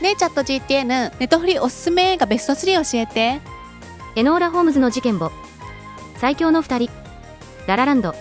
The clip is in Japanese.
ねえチャット GTN ネットフリおすすめ映画ベスト3教えて。エノーラ・ホームズの事件簿。最強の2人。ララランド。